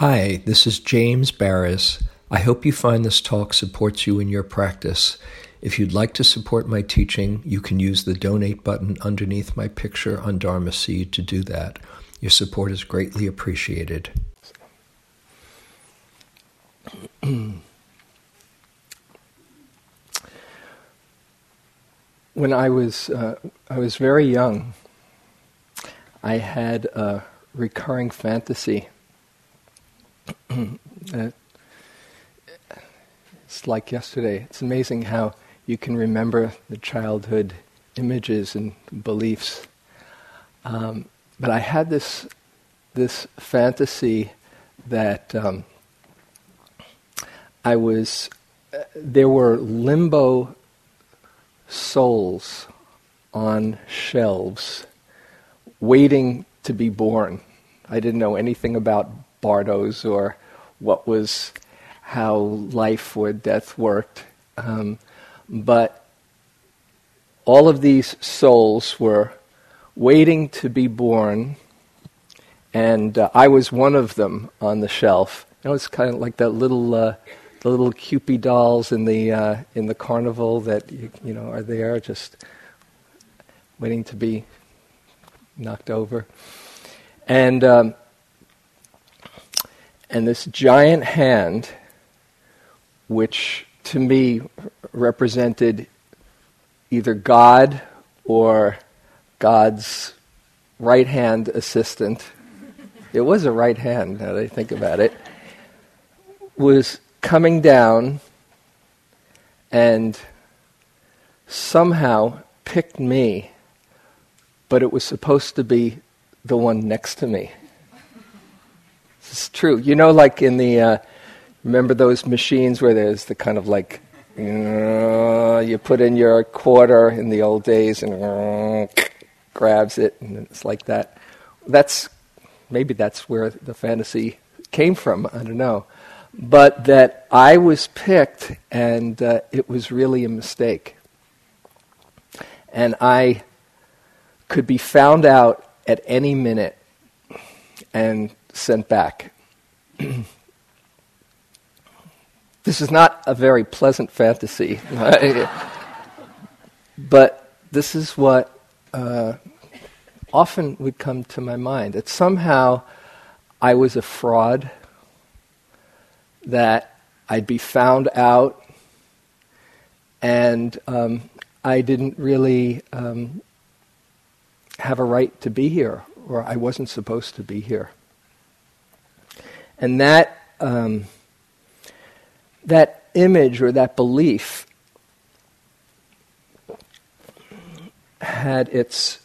Hi, this is James Baraz. I hope you find this talk supports you in your practice. If you'd like to support my teaching, you can use the donate button underneath my picture on Dharma Seed to do that. Your support is greatly appreciated. when I was uh, I was very young, I had a recurring fantasy. it's like yesterday. It's amazing how you can remember the childhood images and beliefs. Um, but I had this this fantasy that um, I was. Uh, there were limbo souls on shelves waiting to be born. I didn't know anything about bardos or what was how life or death worked. Um, but all of these souls were waiting to be born, and uh, I was one of them on the shelf. You know, it's kind of like that little uh, the little Kewpie dolls in the uh, in the carnival that you, you know are there just waiting to be knocked over, and um, and this giant hand, which to me represented either God or God's right hand assistant. It was a right hand, now that I think about it. Was coming down and somehow picked me, but it was supposed to be the one next to me. Is true. You know, like in the, uh, remember those machines where there's the kind of like, uh, you put in your quarter in the old days and uh, grabs it, and it's like that. That's, maybe that's where the fantasy came from. I don't know but that I was picked and uh, it was really a mistake. And I could be found out at any minute and sent back. this is not a very pleasant fantasy, but this is what uh, often would come to my mind that somehow I was a fraud that I'd be found out, and um, I didn't really um, have a right to be here, or I wasn't supposed to be here. And that um, that image or that belief had its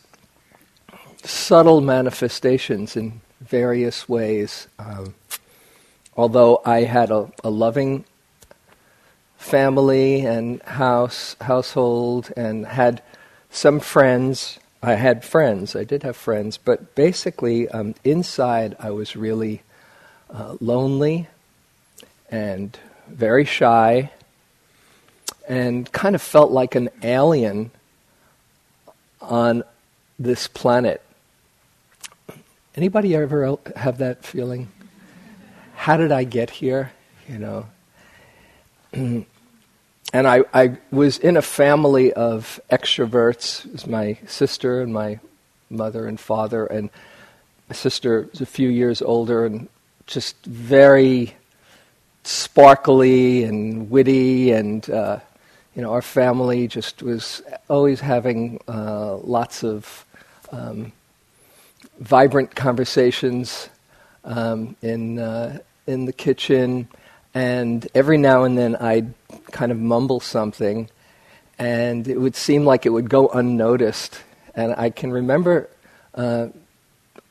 subtle manifestations in various ways. Um, although I had a, a loving family and house household and had some friends. I had friends. I did have friends, but basically, um, inside, I was really uh, lonely and very shy, and kind of felt like an alien on this planet. Anybody ever have that feeling? how did I get here? You know. and I, I was in a family of extroverts. It was my sister and my mother and father, and my sister was a few years older and just very sparkly and witty, and uh, you know, our family just was always having uh, lots of um, vibrant conversations um, in uh, in the kitchen, and every now and then I'd kind of mumble something, and it would seem like it would go unnoticed. And I can remember uh,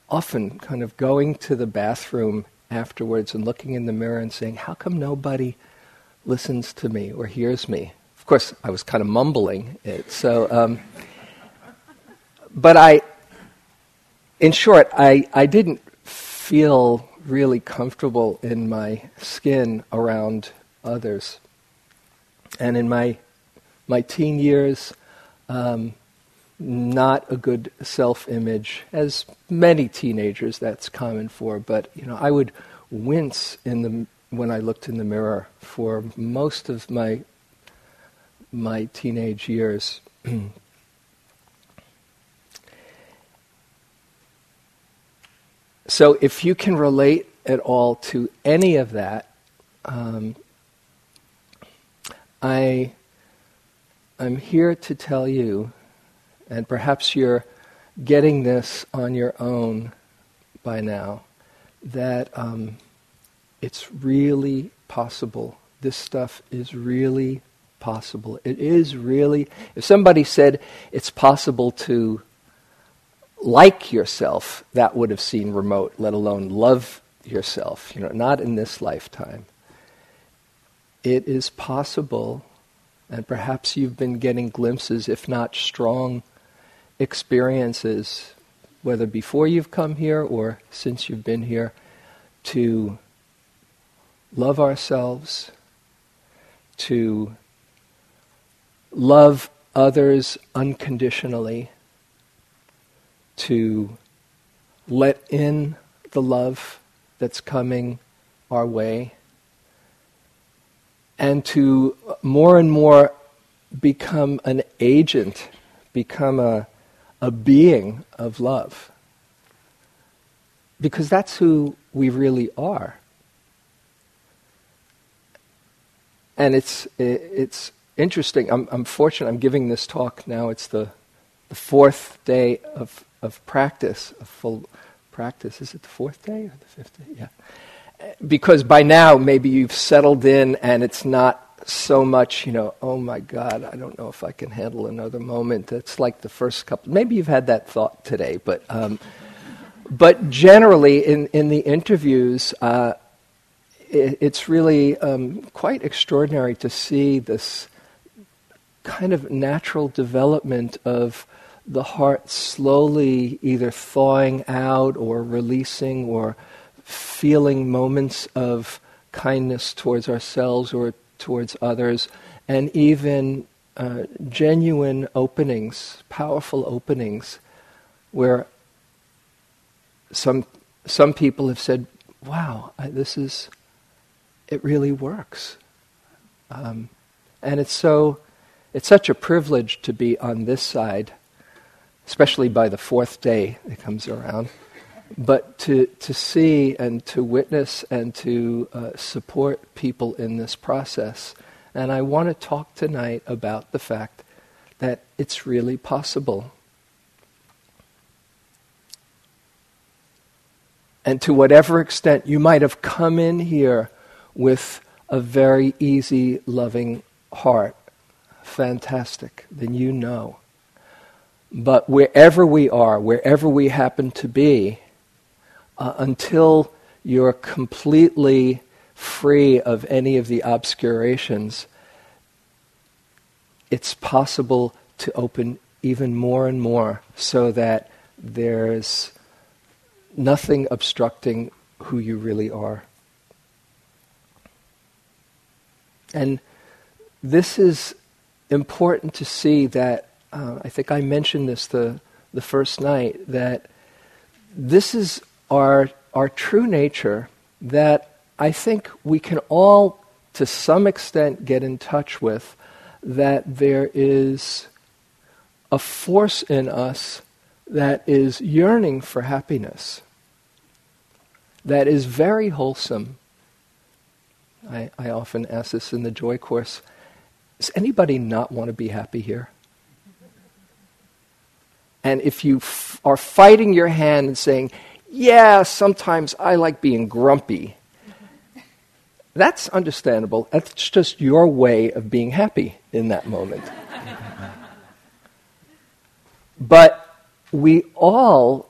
often kind of going to the bathroom afterwards and looking in the mirror and saying, "How come nobody listens to me or hears me?" Of course, I was kind of mumbling it. So, um, but I, in short, I, I didn't feel really comfortable in my skin around others. And in my my teen years, um, not a good self-image, as many teenagers that's common for. But you know, I would wince in the when I looked in the mirror for most of my my teenage years. so if you can relate at all to any of that, um, I I'm here to tell you, and perhaps you're getting this on your own by now, that um, it's really possible. This stuff is really possible. It is really, if somebody said it's possible to like yourself, that would have seemed remote, let alone love yourself, you know, not in this lifetime. It is possible, and perhaps you've been getting glimpses, if not strong experiences, whether before you've come here or since you've been here, to love ourselves, to love others unconditionally, to let in the love that's coming our way, and to more and more become an agent, become a, a being of love. Because that's who we really are. And it's, it's interesting. I'm, I'm fortunate. I'm giving this talk now. It's the, the fourth day of, of practice, of full practice. Is it the fourth day or the fifth day? Yeah. Because by now, maybe you've settled in and it's not so much, you know, oh my God, I don't know if I can handle another moment. It's like the first couple. Maybe you've had that thought today, but, um, but generally in, in the interviews, uh, it, it's really um, quite extraordinary to see this kind of natural development of the heart slowly either thawing out or releasing or feeling moments of kindness towards ourselves or towards others, and even uh, genuine openings, powerful openings, where some some people have said, "Wow, I, this is it really works," um, and it's so it's such a privilege to be on this side, especially by the fourth day it comes around. But to, to see and to witness and to uh, support people in this process. And I want to talk tonight about the fact that it's really possible. And to whatever extent you might have come in here with a very easy, loving heart, fantastic, then you know. But wherever we are, wherever we happen to be, uh, until you're completely free of any of the obscurations, it's possible to open even more and more so that there's nothing obstructing who you really are. And this is important to see that, uh, I think I mentioned this the, the first night, that this is our, our true nature that I think we can all, to some extent, get in touch with, that there is a force in us that is yearning for happiness, that is very wholesome. I, I often ask this in the Joy Course Does anybody not want to be happy here? And if you f- are fighting your hand and saying, yeah, sometimes I like being grumpy. That's understandable. That's just your way of being happy in that moment. but we all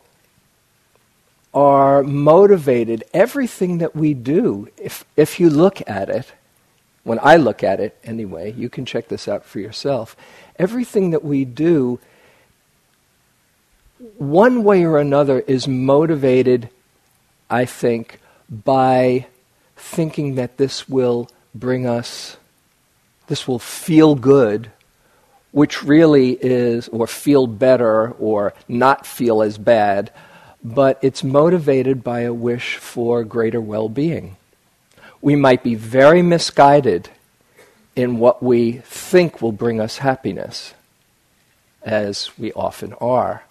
are motivated. Everything that we do, if, if you look at it, when I look at it anyway, you can check this out for yourself. Everything that we do one way or another is motivated, I think, by thinking that this will bring us, this will feel good, which really is, or feel better, or not feel as bad, but it's motivated by a wish for greater well being. We might be very misguided in what we think will bring us happiness, as we often are.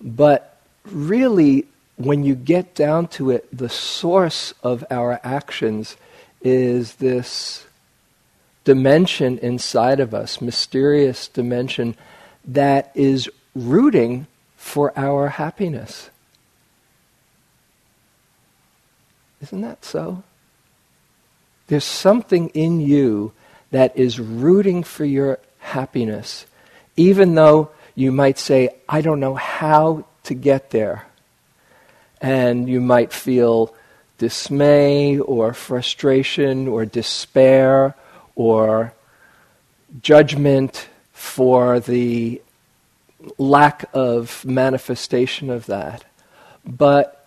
But really, when you get down to it, the source of our actions is this dimension inside of us, mysterious dimension that is rooting for our happiness. Isn't that so? There's something in you that is rooting for your happiness, even though you might say, I don't know how to get there. And you might feel dismay or frustration or despair or judgment for the lack of manifestation of that. But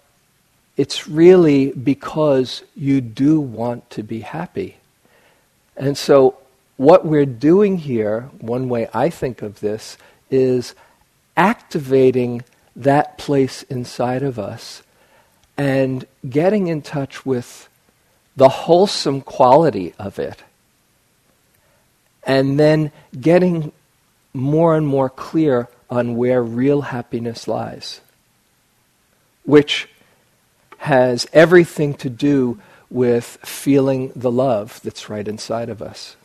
it's really because you do want to be happy. And so, what we're doing here, one way I think of this, is activating that place inside of us and getting in touch with the wholesome quality of it. And then getting more and more clear on where real happiness lies, which has everything to do with feeling the love that's right inside of us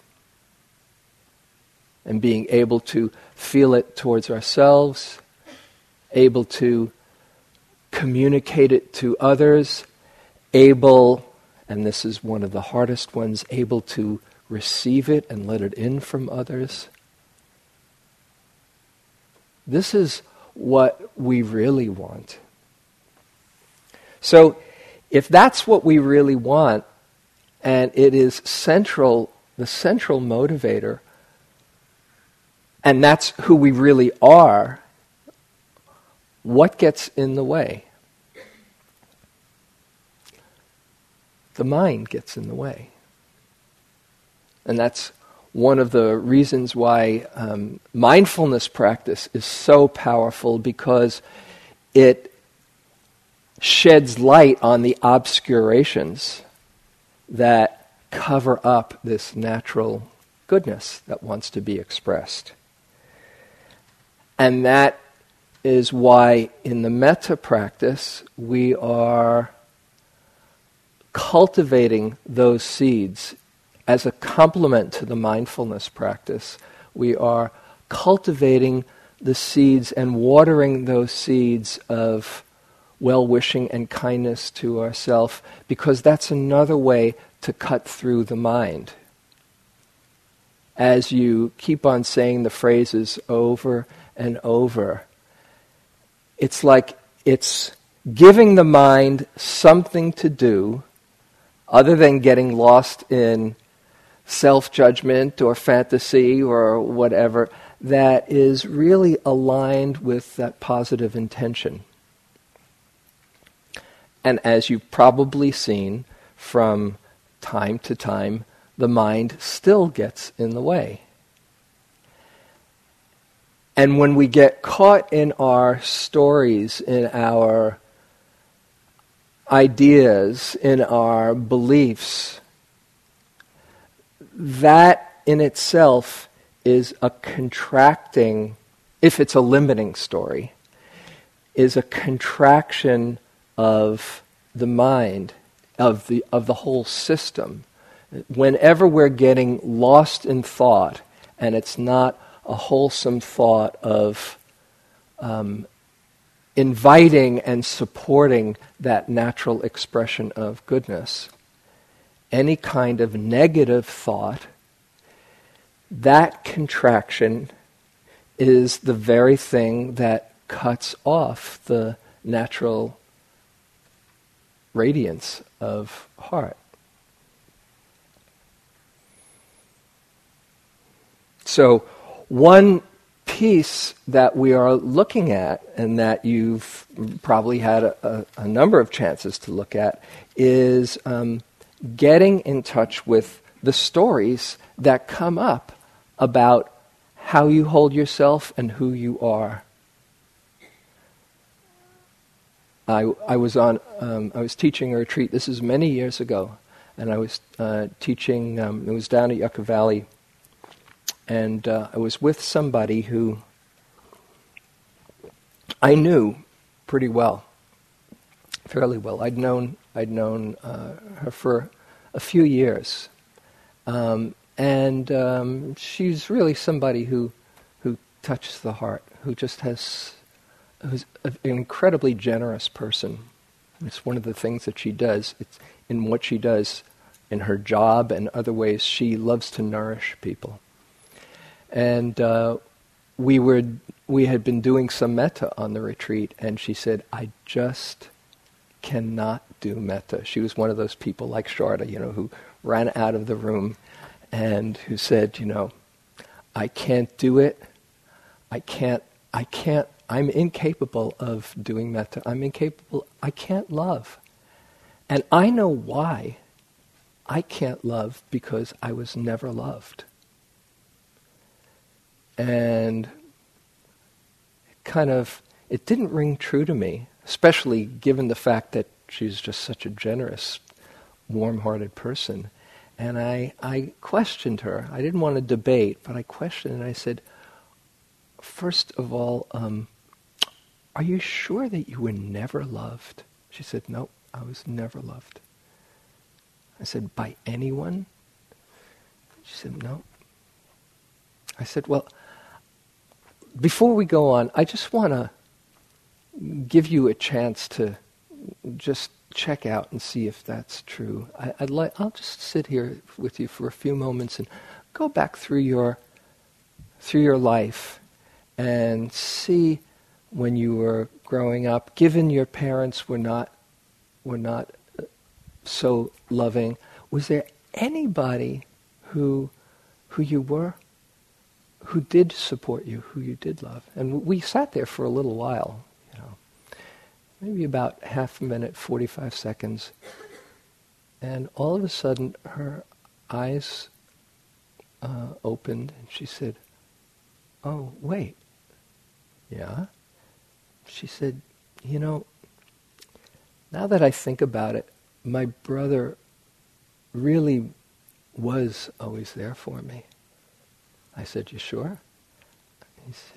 and being able to feel it towards ourselves, able to communicate it to others, able, and this is one of the hardest ones, able to receive it and let it in from others. This is what we really want. So, if that's what we really want, and it is central, the central motivator, and that's who we really are, what gets in the way? The mind gets in the way. And that's one of the reasons why um, mindfulness practice is so powerful because it sheds light on the obscurations that cover up this natural goodness that wants to be expressed. And that is why in the metta practice we are cultivating those seeds as a complement to the mindfulness practice. We are cultivating the seeds and watering those seeds of well wishing and kindness to ourself because that's another way to cut through the mind. As you keep on saying the phrases over and over, it's like it's giving the mind something to do other than getting lost in self judgment or fantasy or whatever, that is really aligned with that positive intention. And as you've probably seen from time to time, the mind still gets in the way. And when we get caught in our stories, in our ideas, in our beliefs, that in itself is a contracting, if it's a limiting story, is a contraction of the mind, of the, of the whole system. Whenever we're getting lost in thought, and it's not a wholesome thought of um, inviting and supporting that natural expression of goodness, any kind of negative thought, that contraction is the very thing that cuts off the natural radiance of heart. So, one piece that we are looking at, and that you've probably had a, a, a number of chances to look at, is um, getting in touch with the stories that come up about how you hold yourself and who you are. I, I was on, um, I was teaching a retreat. This is many years ago, and I was uh, teaching. Um, it was down at Yucca Valley, and uh, I was with somebody who I knew pretty well, fairly well. I'd known I'd known uh, her for a few years, um, and um, she's really somebody who who touches the heart, who just has who's an incredibly generous person. It's one of the things that she does. It's in what she does in her job and other ways. She loves to nourish people, and uh, we were we had been doing some metta on the retreat, and she said, "I just cannot do metta." She was one of those people like Sharda, you know, who ran out of the room and who said, "You know, I can't do it. I can't. I can't. I'm incapable of doing metta. I'm incapable. I can't love, and I know why." I can't love because I was never loved. And kind of, it didn't ring true to me, especially given the fact that she's just such a generous, warm-hearted person. And I, I questioned her. I didn't want to debate, but I questioned and I said, first of all, um, are you sure that you were never loved? She said, no, I was never loved. I said, by anyone? She said, no. I said, well, before we go on, I just want to give you a chance to just check out and see if that's true. I, would like, I'll just sit here with you for a few moments and go back through your through your life and see when you were growing up, given your parents were not were not uh, so loving, was there anybody who who you were who did support you, who you did love. And we sat there for a little while, you know, maybe about half a minute, 45 seconds. And all of a sudden, her eyes uh, opened and she said, Oh, wait. Yeah? She said, You know, now that I think about it, my brother really was always there for me. I said, You sure?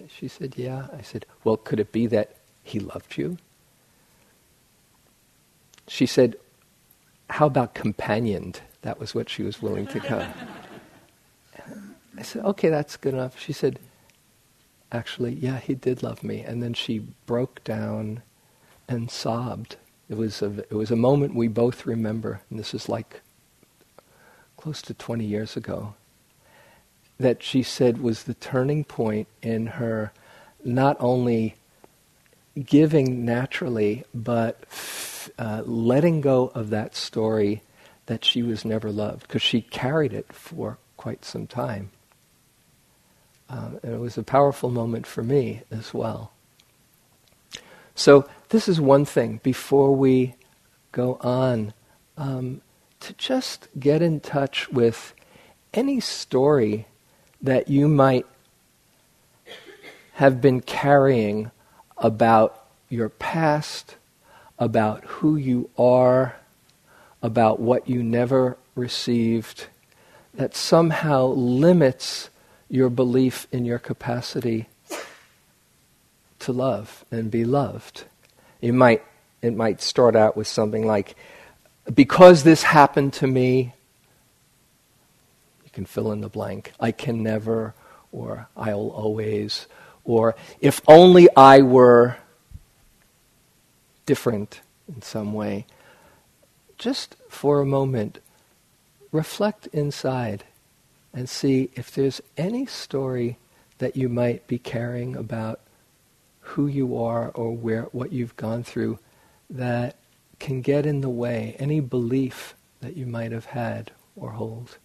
She said, Yeah. I said, Well, could it be that he loved you? She said, How about companioned? That was what she was willing to come. I said, Okay, that's good enough. She said, Actually, yeah, he did love me. And then she broke down and sobbed. It was a, it was a moment we both remember, and this is like close to 20 years ago that she said was the turning point in her not only giving naturally, but f- uh, letting go of that story that she was never loved, because she carried it for quite some time. Uh, and it was a powerful moment for me as well. So, this is one thing before we go on um, to just get in touch with any story that you might have been carrying about your past, about who you are, about what you never received, that somehow limits your belief in your capacity to love and be loved. You might, it might start out with something like, because this happened to me, can fill in the blank. I can never, or I'll always, or if only I were different in some way. Just for a moment, reflect inside and see if there's any story that you might be carrying about who you are or where what you've gone through that can get in the way any belief that you might have had or hold.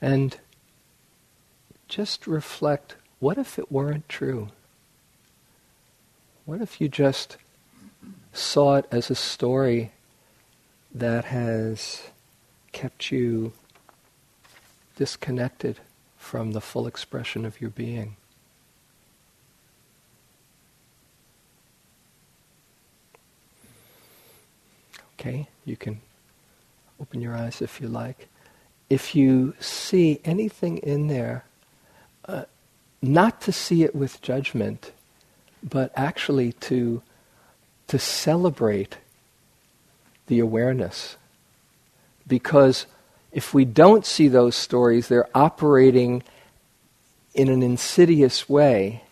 And just reflect what if it weren't true? What if you just saw it as a story that has kept you disconnected from the full expression of your being. Okay, you can open your eyes if you like. If you see anything in there, uh, not to see it with judgment, but actually to, to celebrate the awareness. Because if we don't see those stories, they're operating in an insidious way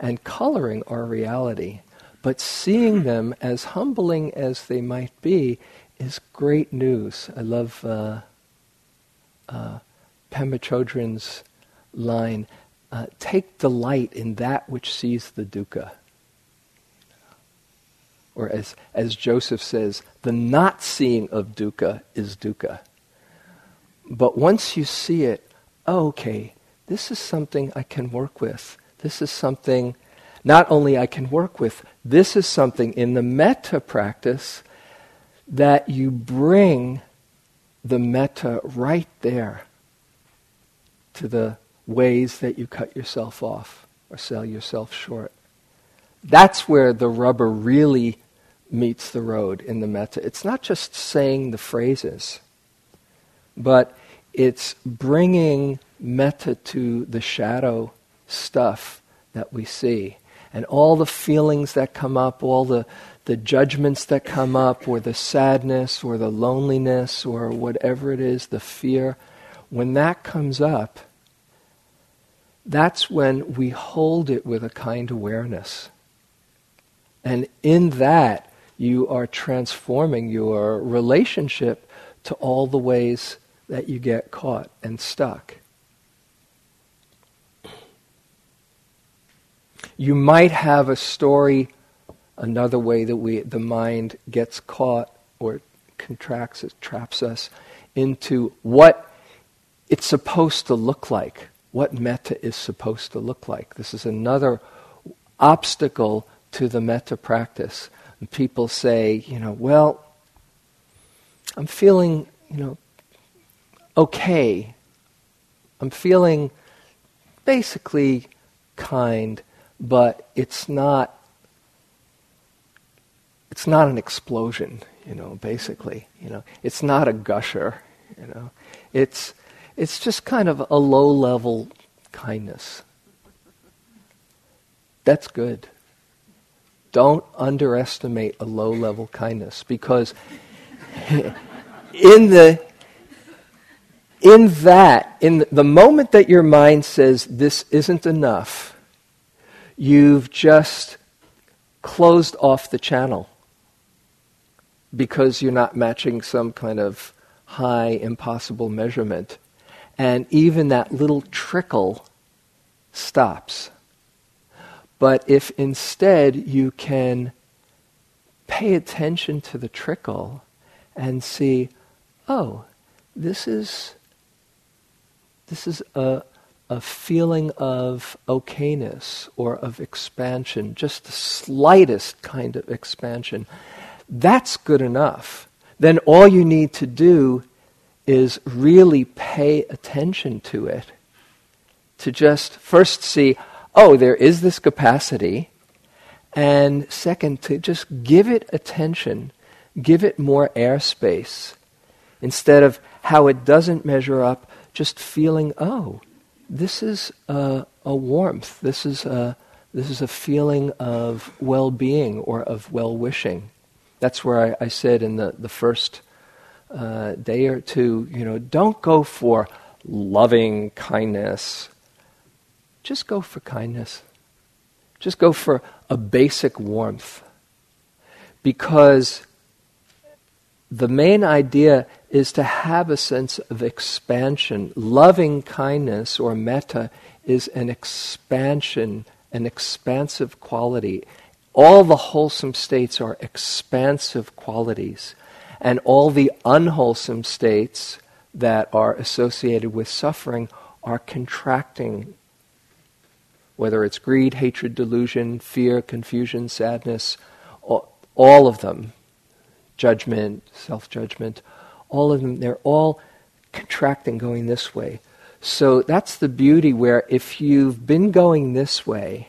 and coloring our reality. But seeing them, as humbling as they might be, is great news. I love uh, uh, Pema Chodron's line uh, take delight in that which sees the dukkha. Or as, as Joseph says, the not seeing of dukkha is dukkha. But once you see it, oh, okay, this is something I can work with. This is something not only I can work with, this is something in the metta practice that you bring the metta right there to the ways that you cut yourself off or sell yourself short. That's where the rubber really meets the road in the metta. It's not just saying the phrases, but it's bringing metta to the shadow stuff that we see. And all the feelings that come up, all the, the judgments that come up, or the sadness, or the loneliness, or whatever it is, the fear, when that comes up, that's when we hold it with a kind awareness. And in that, you are transforming your relationship to all the ways that you get caught and stuck. You might have a story, another way that we, the mind gets caught or contracts, it traps us into what it's supposed to look like what metta is supposed to look like. This is another obstacle to the metta practice. And people say, you know, well, I'm feeling, you know, okay. I'm feeling basically kind, but it's not it's not an explosion, you know, basically. You know, it's not a gusher, you know. It's it's just kind of a low level kindness. That's good. Don't underestimate a low level kindness because in the in that, in the moment that your mind says this isn't enough, you've just closed off the channel because you're not matching some kind of high, impossible measurement and even that little trickle stops. But if instead you can pay attention to the trickle and see, oh, this is this is a a feeling of okayness or of expansion, just the slightest kind of expansion, that's good enough. Then all you need to do is really pay attention to it. To just first see, oh, there is this capacity. And second, to just give it attention, give it more airspace. Instead of how it doesn't measure up, just feeling, oh, this is a, a warmth, this is a, this is a feeling of well being or of well wishing. That's where I, I said in the, the first uh, day or two, you know, don't go for loving kindness. Just go for kindness. Just go for a basic warmth. Because the main idea is to have a sense of expansion. Loving kindness or metta is an expansion, an expansive quality. All the wholesome states are expansive qualities and all the unwholesome states that are associated with suffering are contracting. Whether it's greed, hatred, delusion, fear, confusion, sadness, all, of them, judgment, self judgment, all of them, they're all contracting, going this way. So that's the beauty where if you've been going this way,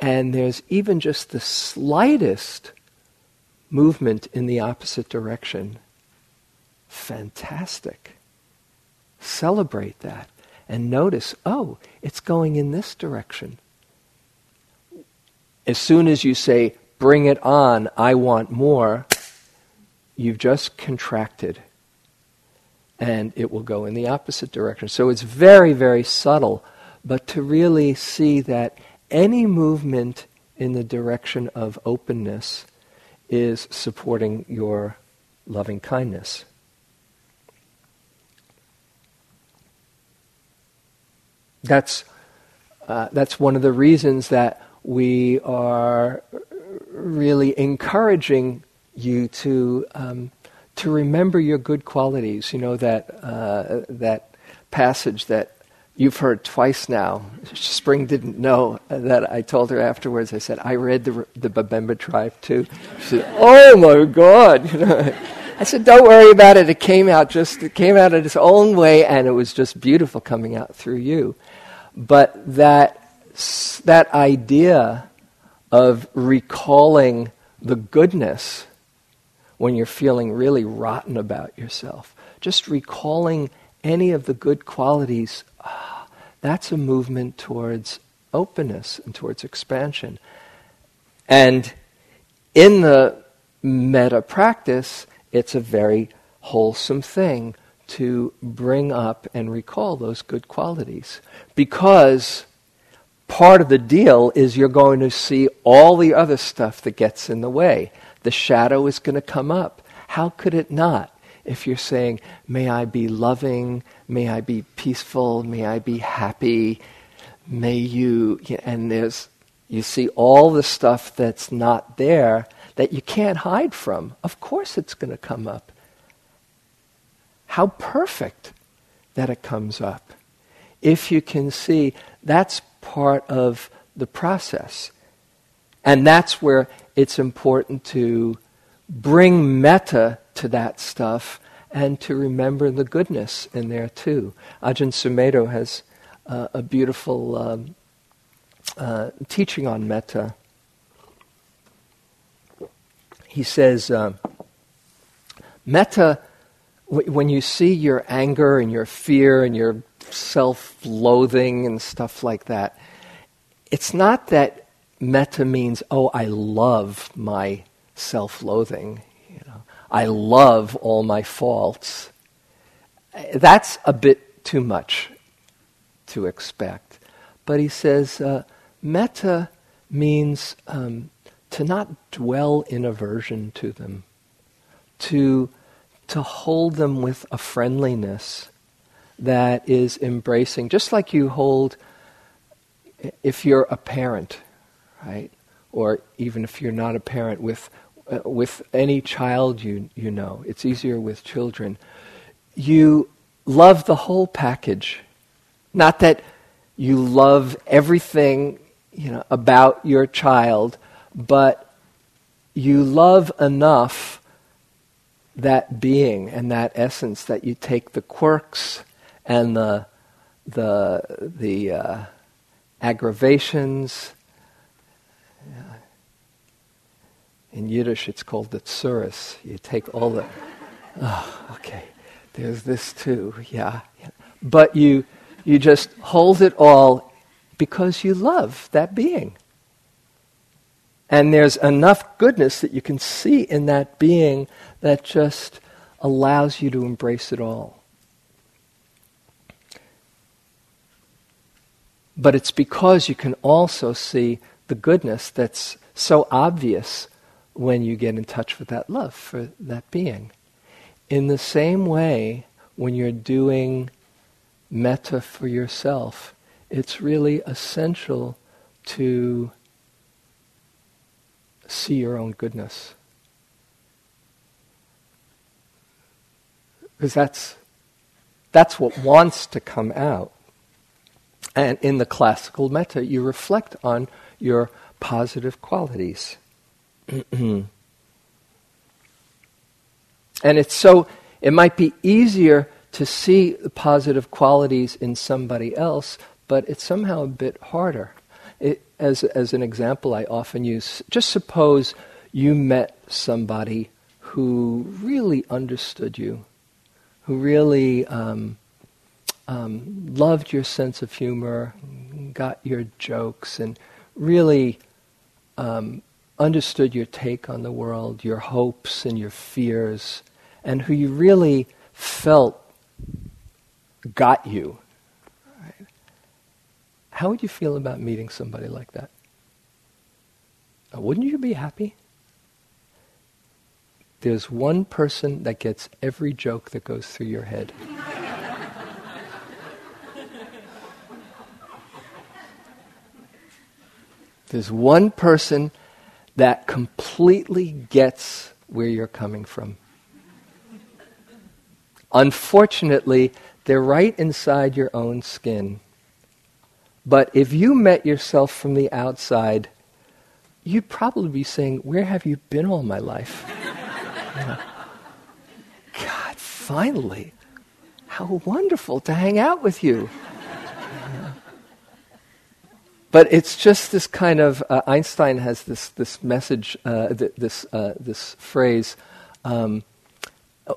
and there's even just the slightest movement in the opposite direction, fantastic. Celebrate that and notice, oh, it's going in this direction. As soon as you say, bring it on, I want more, you've just contracted. And it will go in the opposite direction. So it's very, very subtle, but to really see that any movement in the direction of openness is supporting your loving kindness. That's, uh, that's one of the reasons that we are really encouraging you to, um, to remember your good qualities. You know, that, uh, that passage that you've heard twice now. Spring didn't know that I told her afterwards. I said, I read the, the Babemba tribe too. She said, Oh my God. You know, I said, Don't worry about it. It came out just, it came out in its own way and it was just beautiful coming out through you. But that, that idea of recalling the goodness when you're feeling really rotten about yourself, just recalling any of the good qualities, ah, that's a movement towards openness and towards expansion. And in the metta practice, it's a very wholesome thing to bring up and recall those good qualities. Because part of the deal is you're going to see all the other stuff that gets in the way. The shadow is going to come up. How could it not? If you're saying, May I be loving, may I be peaceful, may I be happy, may you, and there's, you see all the stuff that's not there that you can't hide from. Of course it's going to come up. How perfect that it comes up. If you can see, that's part of the process. And that's where it's important to bring metta to that stuff and to remember the goodness in there too. Ajahn Sumedho has uh, a beautiful um, uh, teaching on metta. He says, uh, metta when you see your anger and your fear and your self loathing and stuff like that, it's not that metta means, oh, I love my self loathing. I love all my faults. That's a bit too much to expect. But he says, uh, metta means um, to not dwell in aversion to them, to to hold them with a friendliness that is embracing, just like you hold if you're a parent, right? Or even if you're not a parent, with, with any child you, you know, it's easier with children. You love the whole package. Not that you love everything you know, about your child, but you love enough that being and that essence that you take the quirks and the the the uh, aggravations. In Yiddish, it's called the tsuris. You take all the. Oh, okay. There's this too. Yeah. But you you just hold it all because you love that being. And there's enough goodness that you can see in that being that just allows you to embrace it all. But it's because you can also see the goodness that's so obvious when you get in touch with that love for that being. In the same way, when you're doing metta for yourself, it's really essential to see your own goodness. Because that's, that's what wants to come out. And in the classical metta, you reflect on your positive qualities. And it's so, it might be easier to see the positive qualities in somebody else, but it's somehow a bit harder. It, as, as an example, I often use just suppose you met somebody who really understood you, who really um, um, loved your sense of humor, got your jokes, and really um, understood your take on the world, your hopes and your fears, and who you really felt got you. Right? How would you feel about meeting somebody like that? Now, wouldn't you be happy? There's one person that gets every joke that goes through your head. There's one person that completely gets where you're coming from. Unfortunately, they're right inside your own skin. But if you met yourself from the outside, you'd probably be saying, Where have you been all my life? God, finally. How wonderful to hang out with you. But it's just this kind of uh, Einstein has this this message, uh, th- this uh, this phrase. Um,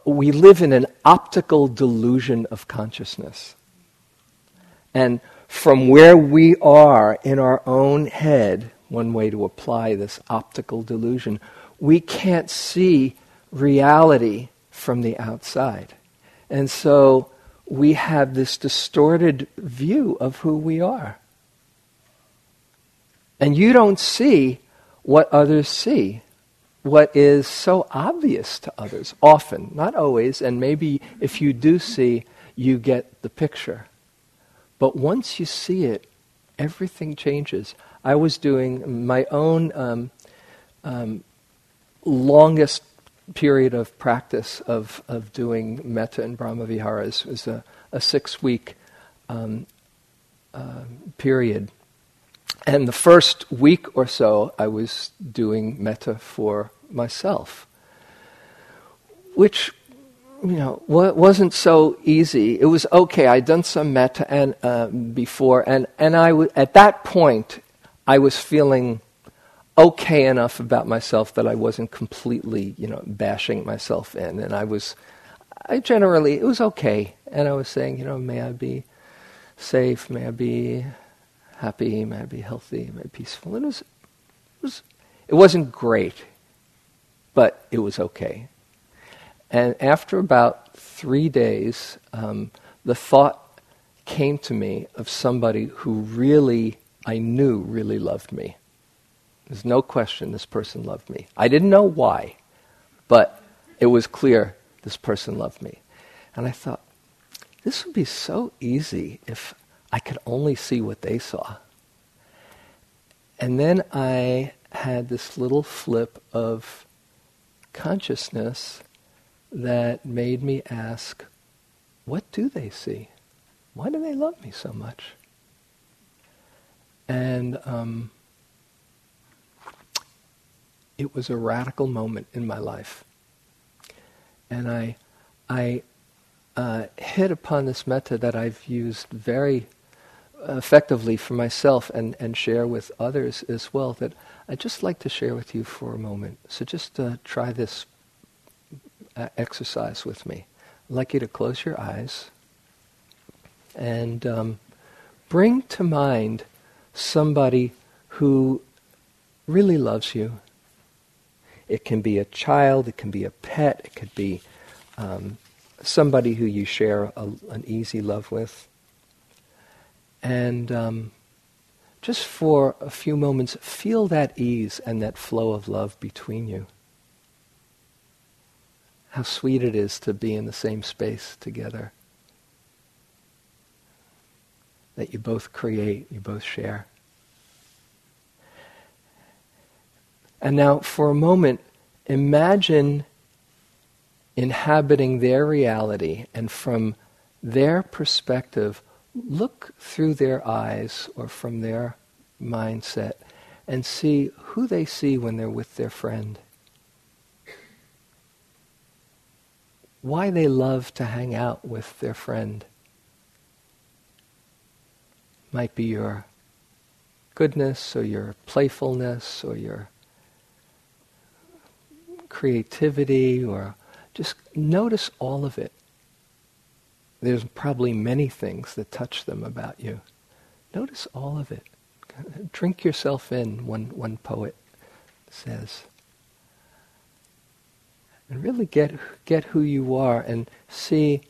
we live in an optical delusion of consciousness, and from where we are in our own head, one way to apply this optical delusion, we can't see reality from the outside, and so we have this distorted view of who we are. And you don't see what others see, what is so obvious to others, often, not always, and maybe if you do see, you get the picture. But once you see it, everything changes. I was doing my own um, um, longest period of practice of, of doing metta and brahmaviharas. Was a, a six week um, uh, period. And the first week or so, I was doing metta for myself, which you know wasn't so easy. It was okay. I'd done some metta and uh, before, and and I w- at that point, I was feeling okay enough about myself that I wasn't completely you know bashing myself in, and I was. I generally it was okay, and I was saying, you know, may I be safe, may I be happy, may I be healthy, may I be peaceful. And it, was, it, was, it wasn't great, but it was okay. And after about three days, um, the thought came to me of somebody who really, I knew, really loved me. There's no question this person loved me. I didn't know why, but it was clear this person loved me. And I thought, this would be so easy if I could only see what they saw. And then I had this little flip of consciousness that made me ask, what do they see? Why do they love me so much? And um, it was a radical moment in my life. And I, I uh, hit upon this metta that I've used very effectively for myself and, and share with others as well that I'd just like to share with you for a moment. So just uh, try this uh, exercise with me. I'd like you to close your eyes and um, bring to mind somebody who really loves you. It can be a child, it can be a pet, it could be um, somebody who you share a, an easy love with. And um, just for a few moments, feel that ease and that flow of love between you. How sweet it is to be in the same space together. That you both create, you both share. And now, for a moment, imagine inhabiting their reality and from their perspective, look through their eyes or from their mindset and see who they see when they're with their friend. why they love to hang out with their friend. Might be your goodness or your playfulness or your creativity or just notice all of it. There's probably many things that touch them about you. Notice all of it. Drink yourself in, one, one poet says. And really get, get who you are and see,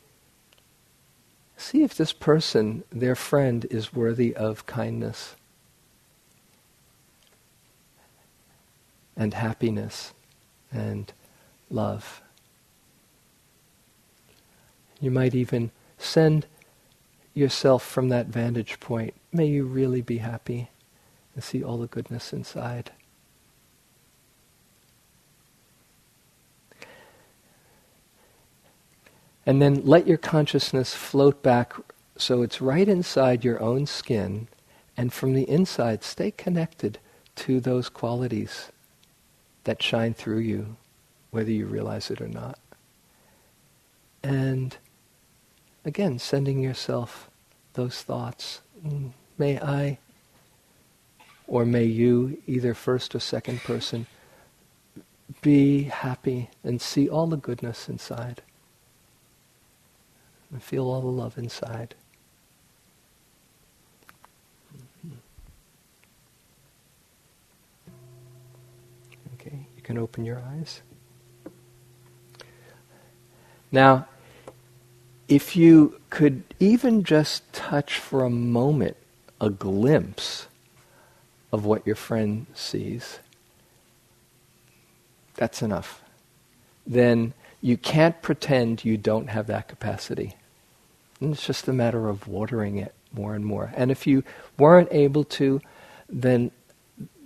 see if this person, their friend, is worthy of kindness and happiness and love. You might even send yourself from that vantage point. May you really be happy and see all the goodness inside. And then let your consciousness float back so it's right inside your own skin, and from the inside, stay connected to those qualities that shine through you, whether you realize it or not. And again, sending yourself those thoughts. Mm, may I, or may you, either first or second person, be happy and see all the goodness inside. And feel all the love inside. Okay, you can open your eyes. Now, if you could even just touch for a moment a glimpse of what your friend sees, that's enough. Then you can't pretend you don't have that capacity. And it's just a matter of watering it more and more. And if you weren't able to, then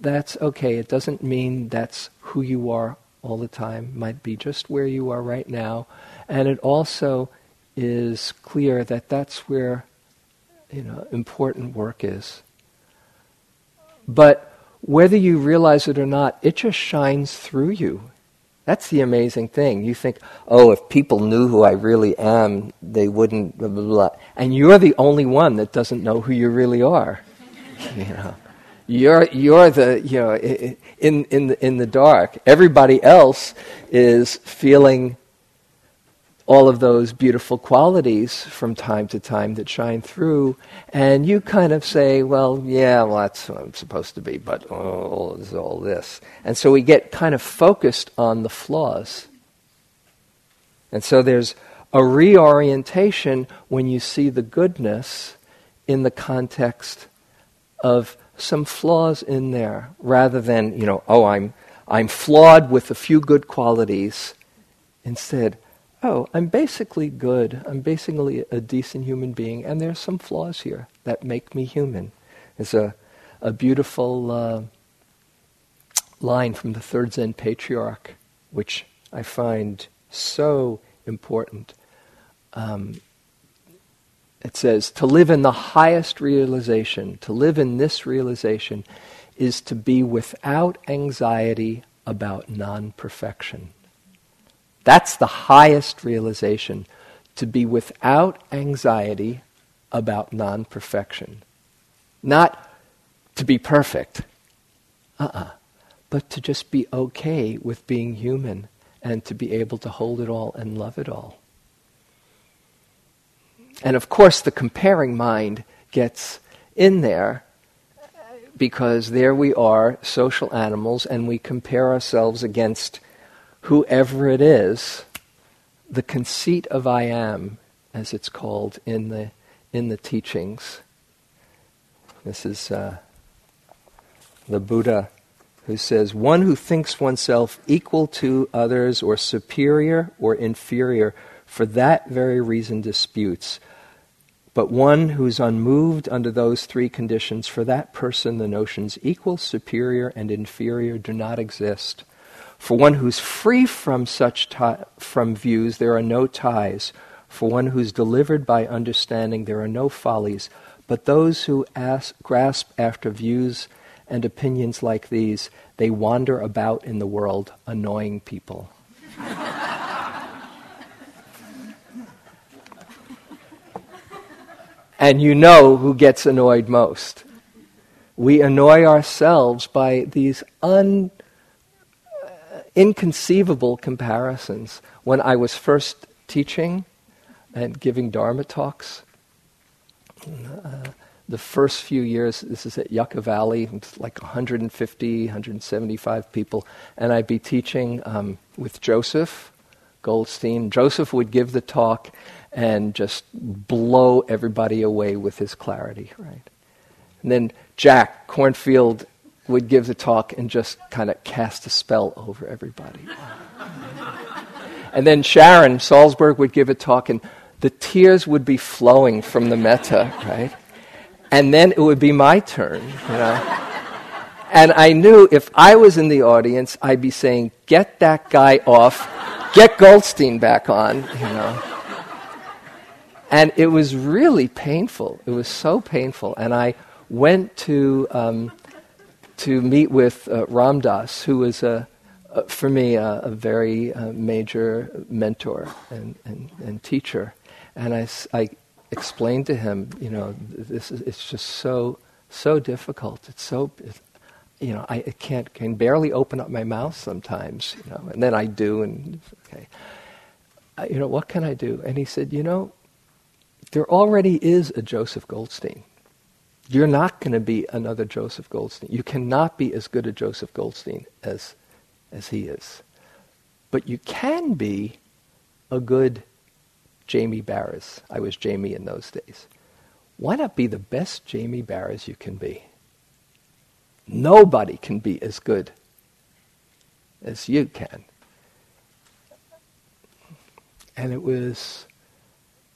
that's okay. It doesn't mean that's who you are all the time. It might be just where you are right now. And it also is clear that that's where you know important work is. But whether you realize it or not, it just shines through you. That's the amazing thing. You think, oh, if people knew who I really am, they wouldn't blah blah blah. And you're the only one that doesn't know who you really are. you know, you're you're the you know in in in the dark. Everybody else is feeling all of those beautiful qualities from time to time that shine through, and you kind of say, well, yeah, well, that's what I'm supposed to be, but oh, there's all this. And so we get kind of focused on the flaws. And so there's a reorientation when you see the goodness in the context of some flaws in there, rather than, you know, oh, I'm, I'm flawed with a few good qualities. Instead, oh, I'm basically good. I'm basically a decent human being, and there's some flaws here that make me human. It's a, a beautiful uh, line from the third Zen patriarch, which I find so important. Um, it says, to live in the highest realization, to live in this realization, is to be without anxiety about non perfection. That's the highest realization to be without anxiety about non perfection. Not to be perfect, uh uh-uh, uh, but to just be okay with being human and to be able to hold it all and love it all. And of course, the comparing mind gets in there because there we are, social animals, and we compare ourselves against whoever it is, the conceit of I am, as it's called in the, in the teachings. This is uh, the Buddha who says, One who thinks oneself equal to others or superior or inferior for that very reason disputes. But one who's unmoved under those three conditions, for that person the notions equal, superior, and inferior do not exist. For one who's free from such t- from views, there are no ties. For one who's delivered by understanding, there are no follies. But those who ask, grasp after views and opinions like these, they wander about in the world, annoying people. and you know who gets annoyed most. We annoy ourselves by these un inconceivable comparisons. When I was first teaching and giving Dharma talks, uh, the first few years, this is at Yucca Valley, like 150, 175 people, and I'd be teaching um, with Joseph Goldstein. Joseph would give the talk and just blow everybody away with his clarity, right? And then Jack Kornfield would give the talk and just kind of cast a spell over everybody. and then Sharon Salzberg would give a talk and the tears would be flowing from the metta, right? And then it would be my turn, you know. And I knew if I was in the audience, I'd be saying, "Get that guy off, get Goldstein back on," you know. And it was really painful. It was so painful. And I went to um, to meet with uh, Ram Dass, who was a, a for me a, a very uh, major mentor and, and, and teacher. And I, I explained to him, you know, this is, it's just so, so difficult. It's so, you know, I can't, can barely open up my mouth sometimes, you know, and then I do, and okay. Uh, you know, what can I do? And he said, you know, there already is a Joseph Goldstein. You're not going to be another Joseph Goldstein. You cannot be as good a Joseph Goldstein as, as he is. But you can be a good Jamie Baraz. I was Jamie in those days. Why not be the best Jamie Baraz you can be? Nobody can be as good as you can. And it was,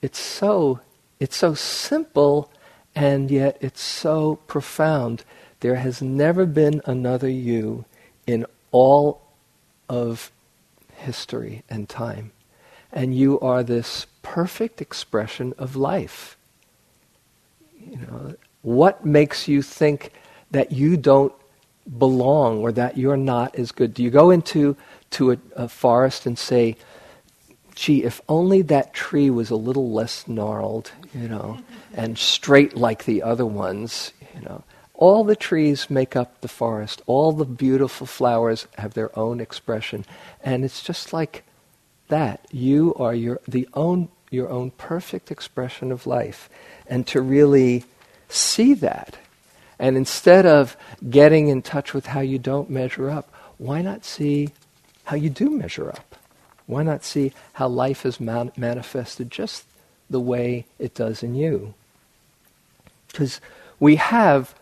it's so, it's so simple and yet it's so profound. There has never been another you in all of history and time. And you are this perfect expression of life. You know, what makes you think that you don't belong or that you're not as good? Do you go into to a, a forest and say, gee, if only that tree was a little less gnarled, you know, and straight like the other ones, you know. All the trees make up the forest. All the beautiful flowers have their own expression. And it's just like that. You are your, the own, your own perfect expression of life. And to really see that, and instead of getting in touch with how you don't measure up, why not see how you do measure up? Why not see how life is man- manifested just the way it does in you? Because we have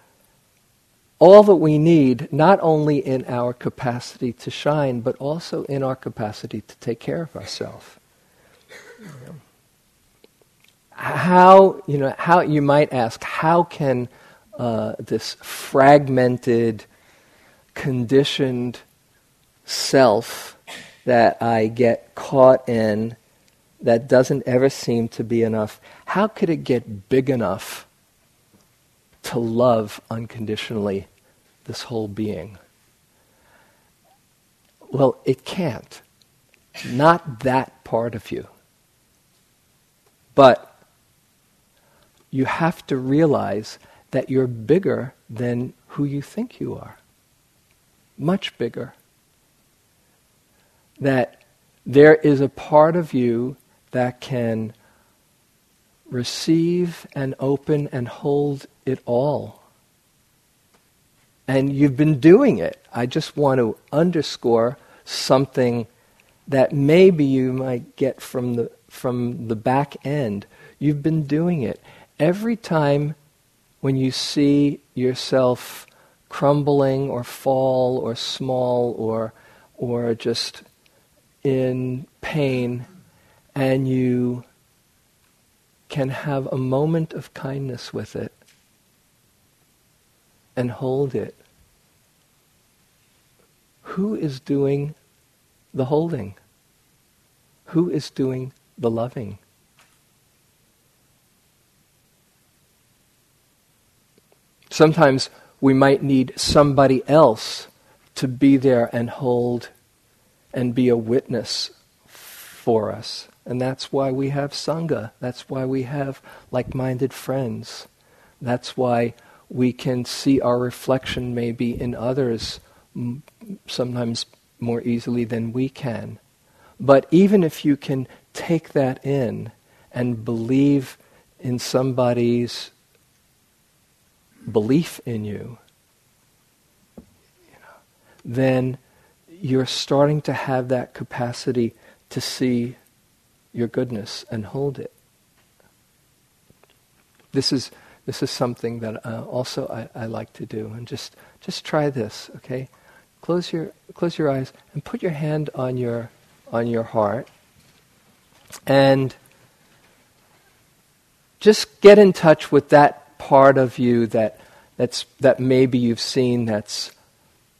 all that we need, not only in our capacity to shine, but also in our capacity to take care of ourselves how you know how you might ask how can uh, this fragmented conditioned self that i get caught in that doesn't ever seem to be enough how could it get big enough to love unconditionally this whole being well it can't not that part of you but you have to realize that you're bigger than who you think you are. Much bigger. That there is a part of you that can receive and open and hold it all. And you've been doing it. I just want to underscore something that maybe you might get from the, from the back end. You've been doing it every time when you see yourself crumbling or fall or small or, or just in pain, and you can have a moment of kindness with it and hold it. Who is doing the holding? Who is doing the loving? Sometimes we might need somebody else to be there and hold and be a witness for us. And that's why we have Sangha. That's why we have like minded friends. That's why we can see our reflection maybe in others sometimes more easily than we can. But even if you can take that in and believe in somebody's belief in you, you know, then you're starting to have that capacity to see your goodness and hold it. This is this is something that uh, also I, I like to do, and just just try this, okay? Close your close your eyes and put your hand on your on your heart, and just get in touch with that part of you that that's that maybe you've seen that's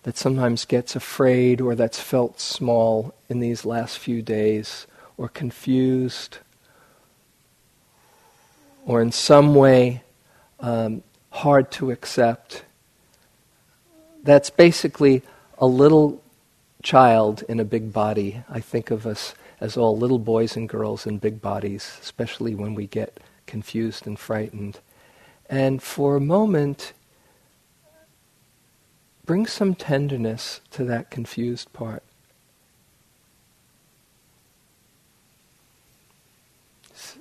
that sometimes gets afraid or that's felt small in these last few days or confused or in some way um, hard to accept. That's basically a little child in a big body. I think of us as all little boys and girls in big bodies, especially when we get confused and frightened. And for a moment, bring some tenderness to that confused part.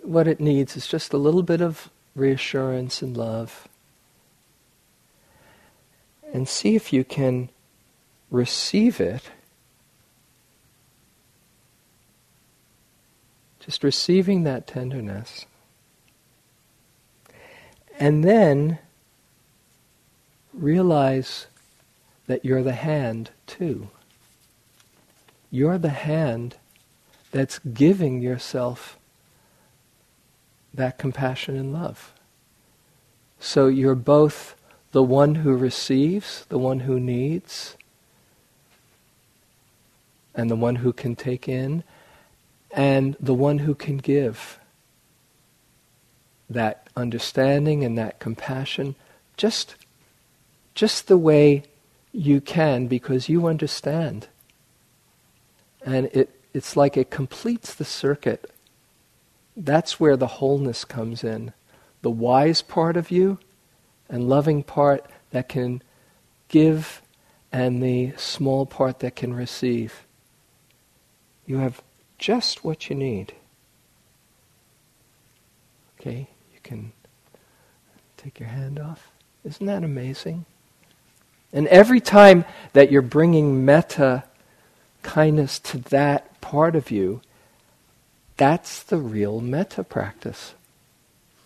What it needs is just a little bit of reassurance and love. And see if you can receive it. Just receiving that tenderness. And then realize that you're the hand too. You're the hand that's giving yourself that compassion and love. So you're both the one who receives, the one who needs, and the one who can take in, and the one who can give that understanding and that compassion just, just the way you can because you understand. And it, it's like it completes the circuit. That's where the wholeness comes in. The wise part of you and loving part that can give and the small part that can receive. You have just what you need. Okay, you can take your hand off. Isn't that amazing? And every time that you're bringing metta, kindness to that part of you, that's the real metta practice.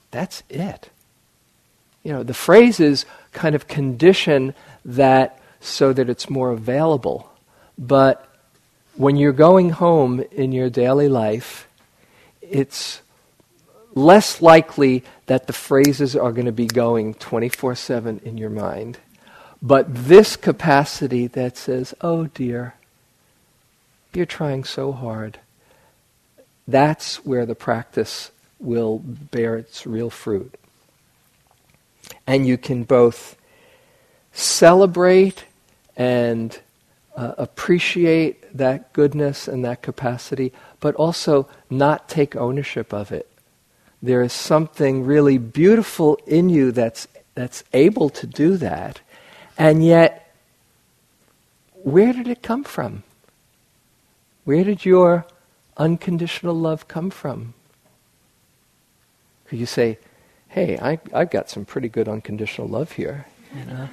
That's it. You know, the phrases kind of condition that so that it's more available. But when you're going home in your daily life, it's less likely that the phrases are going to be going 24 7 in your mind but this capacity that says, oh dear, you're trying so hard, that's where the practice will bear its real fruit. And you can both celebrate and uh, appreciate that goodness and that capacity, but also not take ownership of it. There is something really beautiful in you that's, that's able to do that and yet, where did it come from? Where did your unconditional love come from? Could you say, hey, I, I've got some pretty good unconditional love here? You know?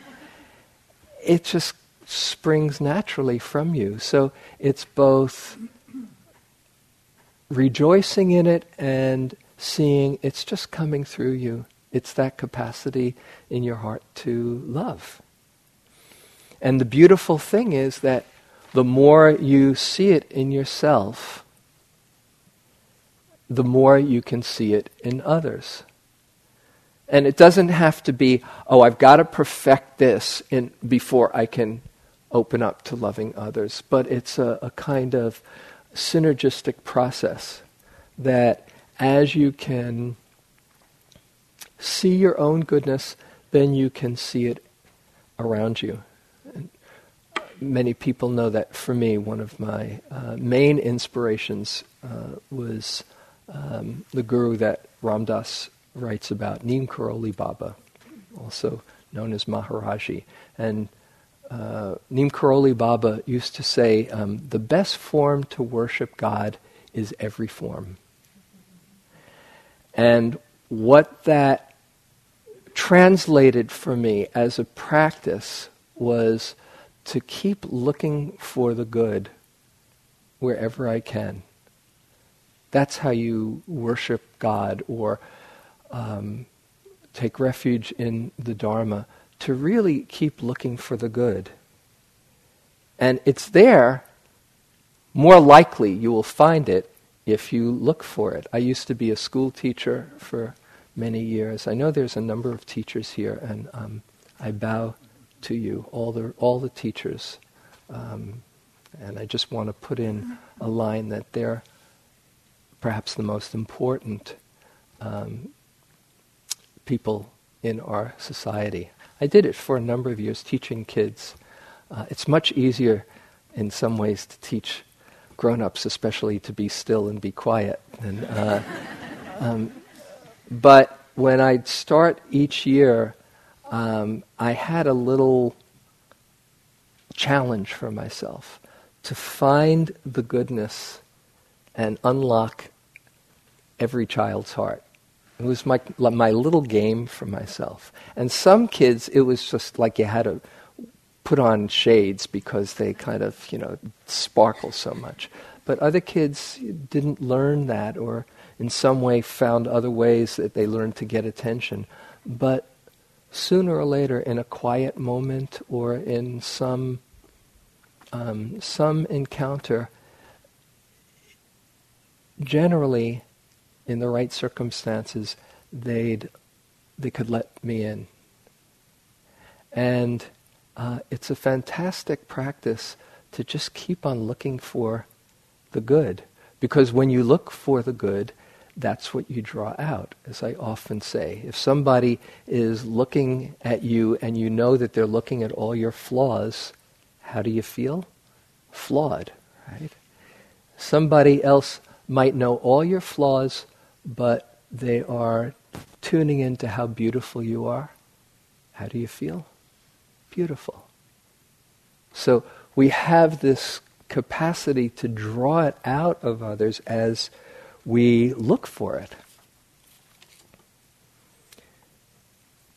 It just springs naturally from you. So it's both rejoicing in it and seeing it's just coming through you. It's that capacity in your heart to love. And the beautiful thing is that the more you see it in yourself, the more you can see it in others. And it doesn't have to be, oh, I've got to perfect this in, before I can open up to loving others. But it's a, a kind of synergistic process that as you can see your own goodness, then you can see it around you many people know that for me, one of my uh, main inspirations uh, was um, the guru that Ram Dass writes about, Neem Karoli Baba, also known as Maharaji. And uh, Neem Karoli Baba used to say, um, the best form to worship God is every form. And what that translated for me as a practice was to keep looking for the good wherever I can. That's how you worship God or um, take refuge in the Dharma, to really keep looking for the good. And it's there, more likely you will find it if you look for it. I used to be a school teacher for many years. I know there's a number of teachers here, and um, I bow to you, all the, all the teachers. Um, and I just want to put in a line that they're perhaps the most important um, people in our society. I did it for a number of years teaching kids. Uh, it's much easier in some ways to teach grown ups, especially to be still and be quiet. And, uh, um, but when I'd start each year, um, I had a little challenge for myself to find the goodness and unlock every child's heart. It was my, my little game for myself. And some kids, it was just like you had to put on shades because they kind of, you know, sparkle so much. But other kids didn't learn that or in some way found other ways that they learned to get attention. But sooner or later, in a quiet moment or in some, um, some encounter, generally in the right circumstances, they'd, they could let me in. And uh, it's a fantastic practice to just keep on looking for the good. Because when you look for the good, that's what you draw out, as I often say. If somebody is looking at you and you know that they're looking at all your flaws, how do you feel? Flawed, right? Somebody else might know all your flaws, but they are tuning into how beautiful you are. How do you feel? Beautiful. So we have this capacity to draw it out of others as we look for it.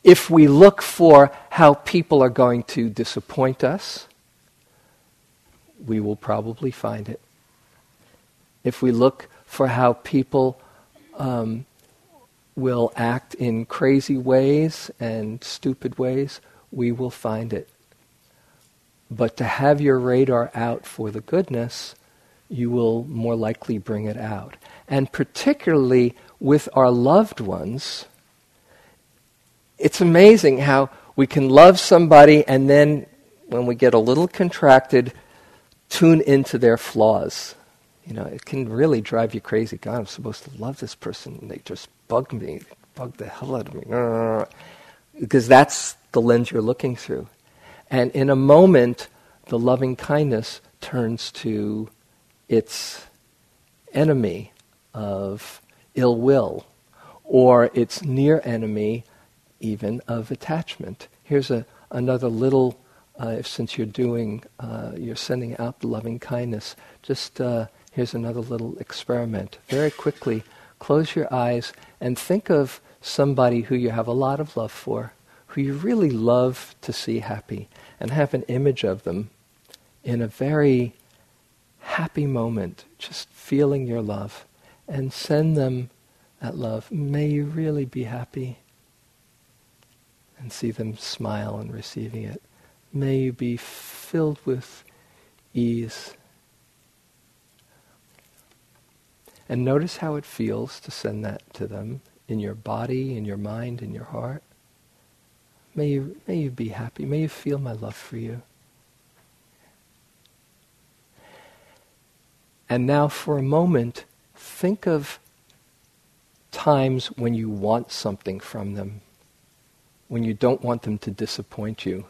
If we look for how people are going to disappoint us, we will probably find it. If we look for how people um, will act in crazy ways and stupid ways, we will find it. But to have your radar out for the goodness, you will more likely bring it out. And particularly with our loved ones, it's amazing how we can love somebody and then, when we get a little contracted, tune into their flaws. You know, it can really drive you crazy. God, I'm supposed to love this person. And they just bug me, bug the hell out of me. Uh, because that's the lens you're looking through. And in a moment, the loving kindness turns to its enemy of ill will, or its near enemy, even of attachment. Here's a, another little, uh, since you're doing, uh, you're sending out the loving kindness, just uh, here's another little experiment. Very quickly, close your eyes and think of somebody who you have a lot of love for, who you really love to see happy, and have an image of them in a very happy moment, just feeling your love, and send them that love. May you really be happy. And see them smile and receiving it. May you be filled with ease. And notice how it feels to send that to them in your body, in your mind, in your heart. May you, may you be happy. May you feel my love for you. And now, for a moment, think of times when you want something from them, when you don't want them to disappoint you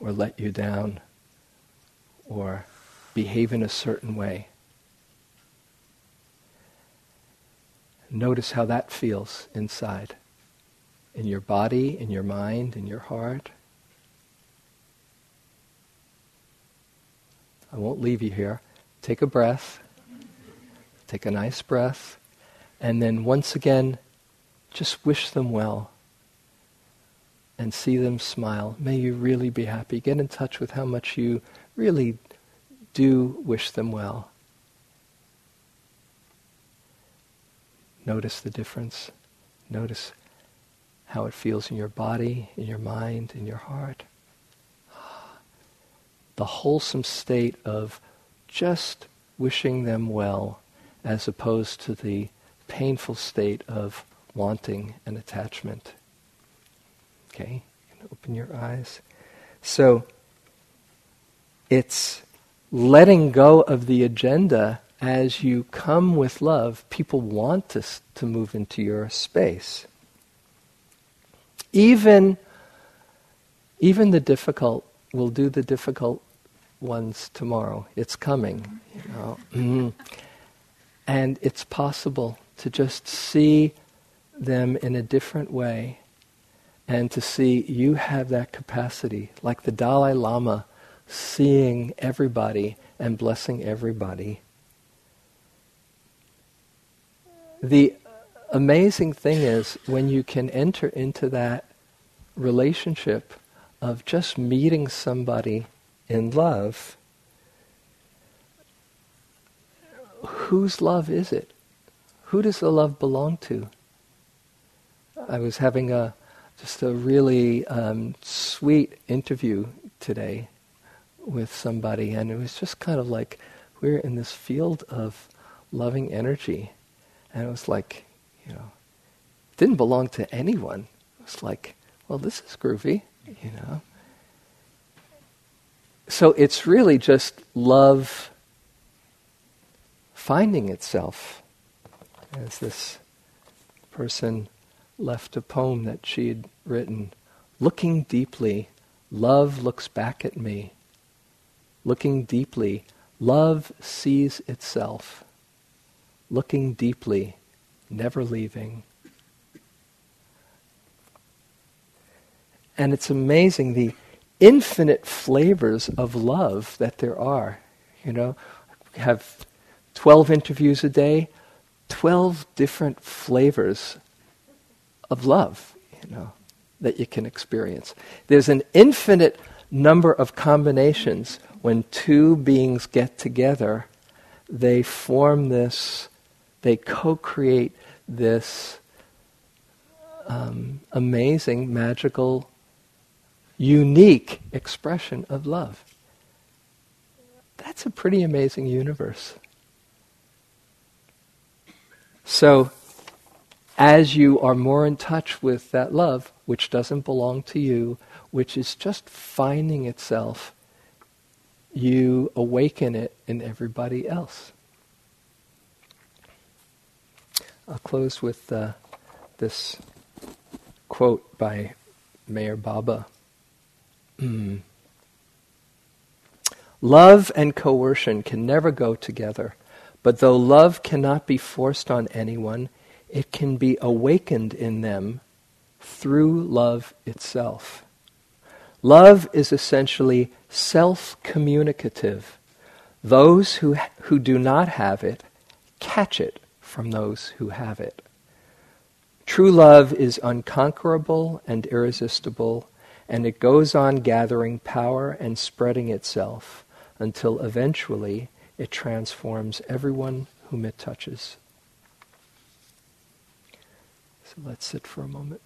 or let you down or behave in a certain way. Notice how that feels inside, in your body, in your mind, in your heart. I won't leave you here. Take a breath. Take a nice breath. And then once again, just wish them well and see them smile. May you really be happy. Get in touch with how much you really do wish them well. Notice the difference. Notice how it feels in your body, in your mind, in your heart. The wholesome state of just wishing them well as opposed to the painful state of wanting and attachment. Okay, you can open your eyes. So it's letting go of the agenda as you come with love. People want to, to move into your space. Even, even the difficult will do the difficult ones tomorrow. It's coming, you know. Mm-hmm. And it's possible to just see them in a different way and to see you have that capacity, like the Dalai Lama seeing everybody and blessing everybody. The amazing thing is when you can enter into that relationship of just meeting somebody in love whose love is it? Who does the love belong to? I was having a just a really um, sweet interview today with somebody, and it was just kind of like we're in this field of loving energy, and it was like, you know, didn't belong to anyone. It was like, well, this is groovy, you know. So it's really just love finding itself. As this person left a poem that she had written, looking deeply, love looks back at me. Looking deeply, love sees itself. Looking deeply, never leaving. And it's amazing the infinite flavors of love that there are. You know, have 12 interviews a day, 12 different flavors of love, you know, that you can experience. There's an infinite number of combinations when two beings get together, they form this, they co create this um, amazing, magical, unique expression of love. That's a pretty amazing universe. So, as you are more in touch with that love, which doesn't belong to you, which is just finding itself, you awaken it in everybody else. I'll close with uh, this quote by Meher Baba. Mm. Love and coercion can never go together. But though love cannot be forced on anyone, it can be awakened in them through love itself. Love is essentially self communicative. Those who, who do not have it catch it from those who have it. True love is unconquerable and irresistible, and it goes on gathering power and spreading itself until eventually it transforms everyone whom it touches. So let's sit for a moment.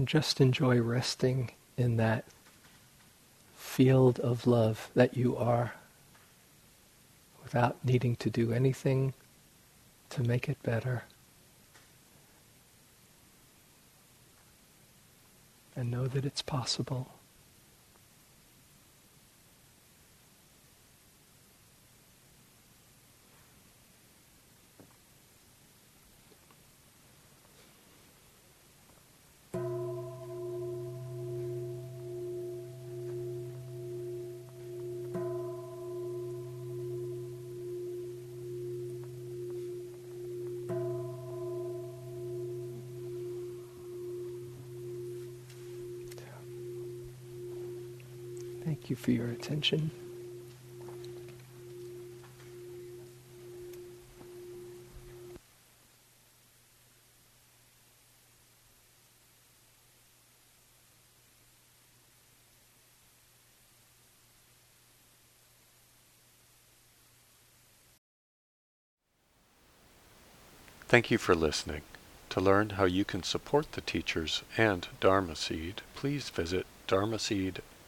And just enjoy resting in that field of love that you are without needing to do anything to make it better. And know that it's possible. Thank you for your attention. Thank you for listening. To learn how you can support the teachers and Dharma Seed, please visit dharmaseed.org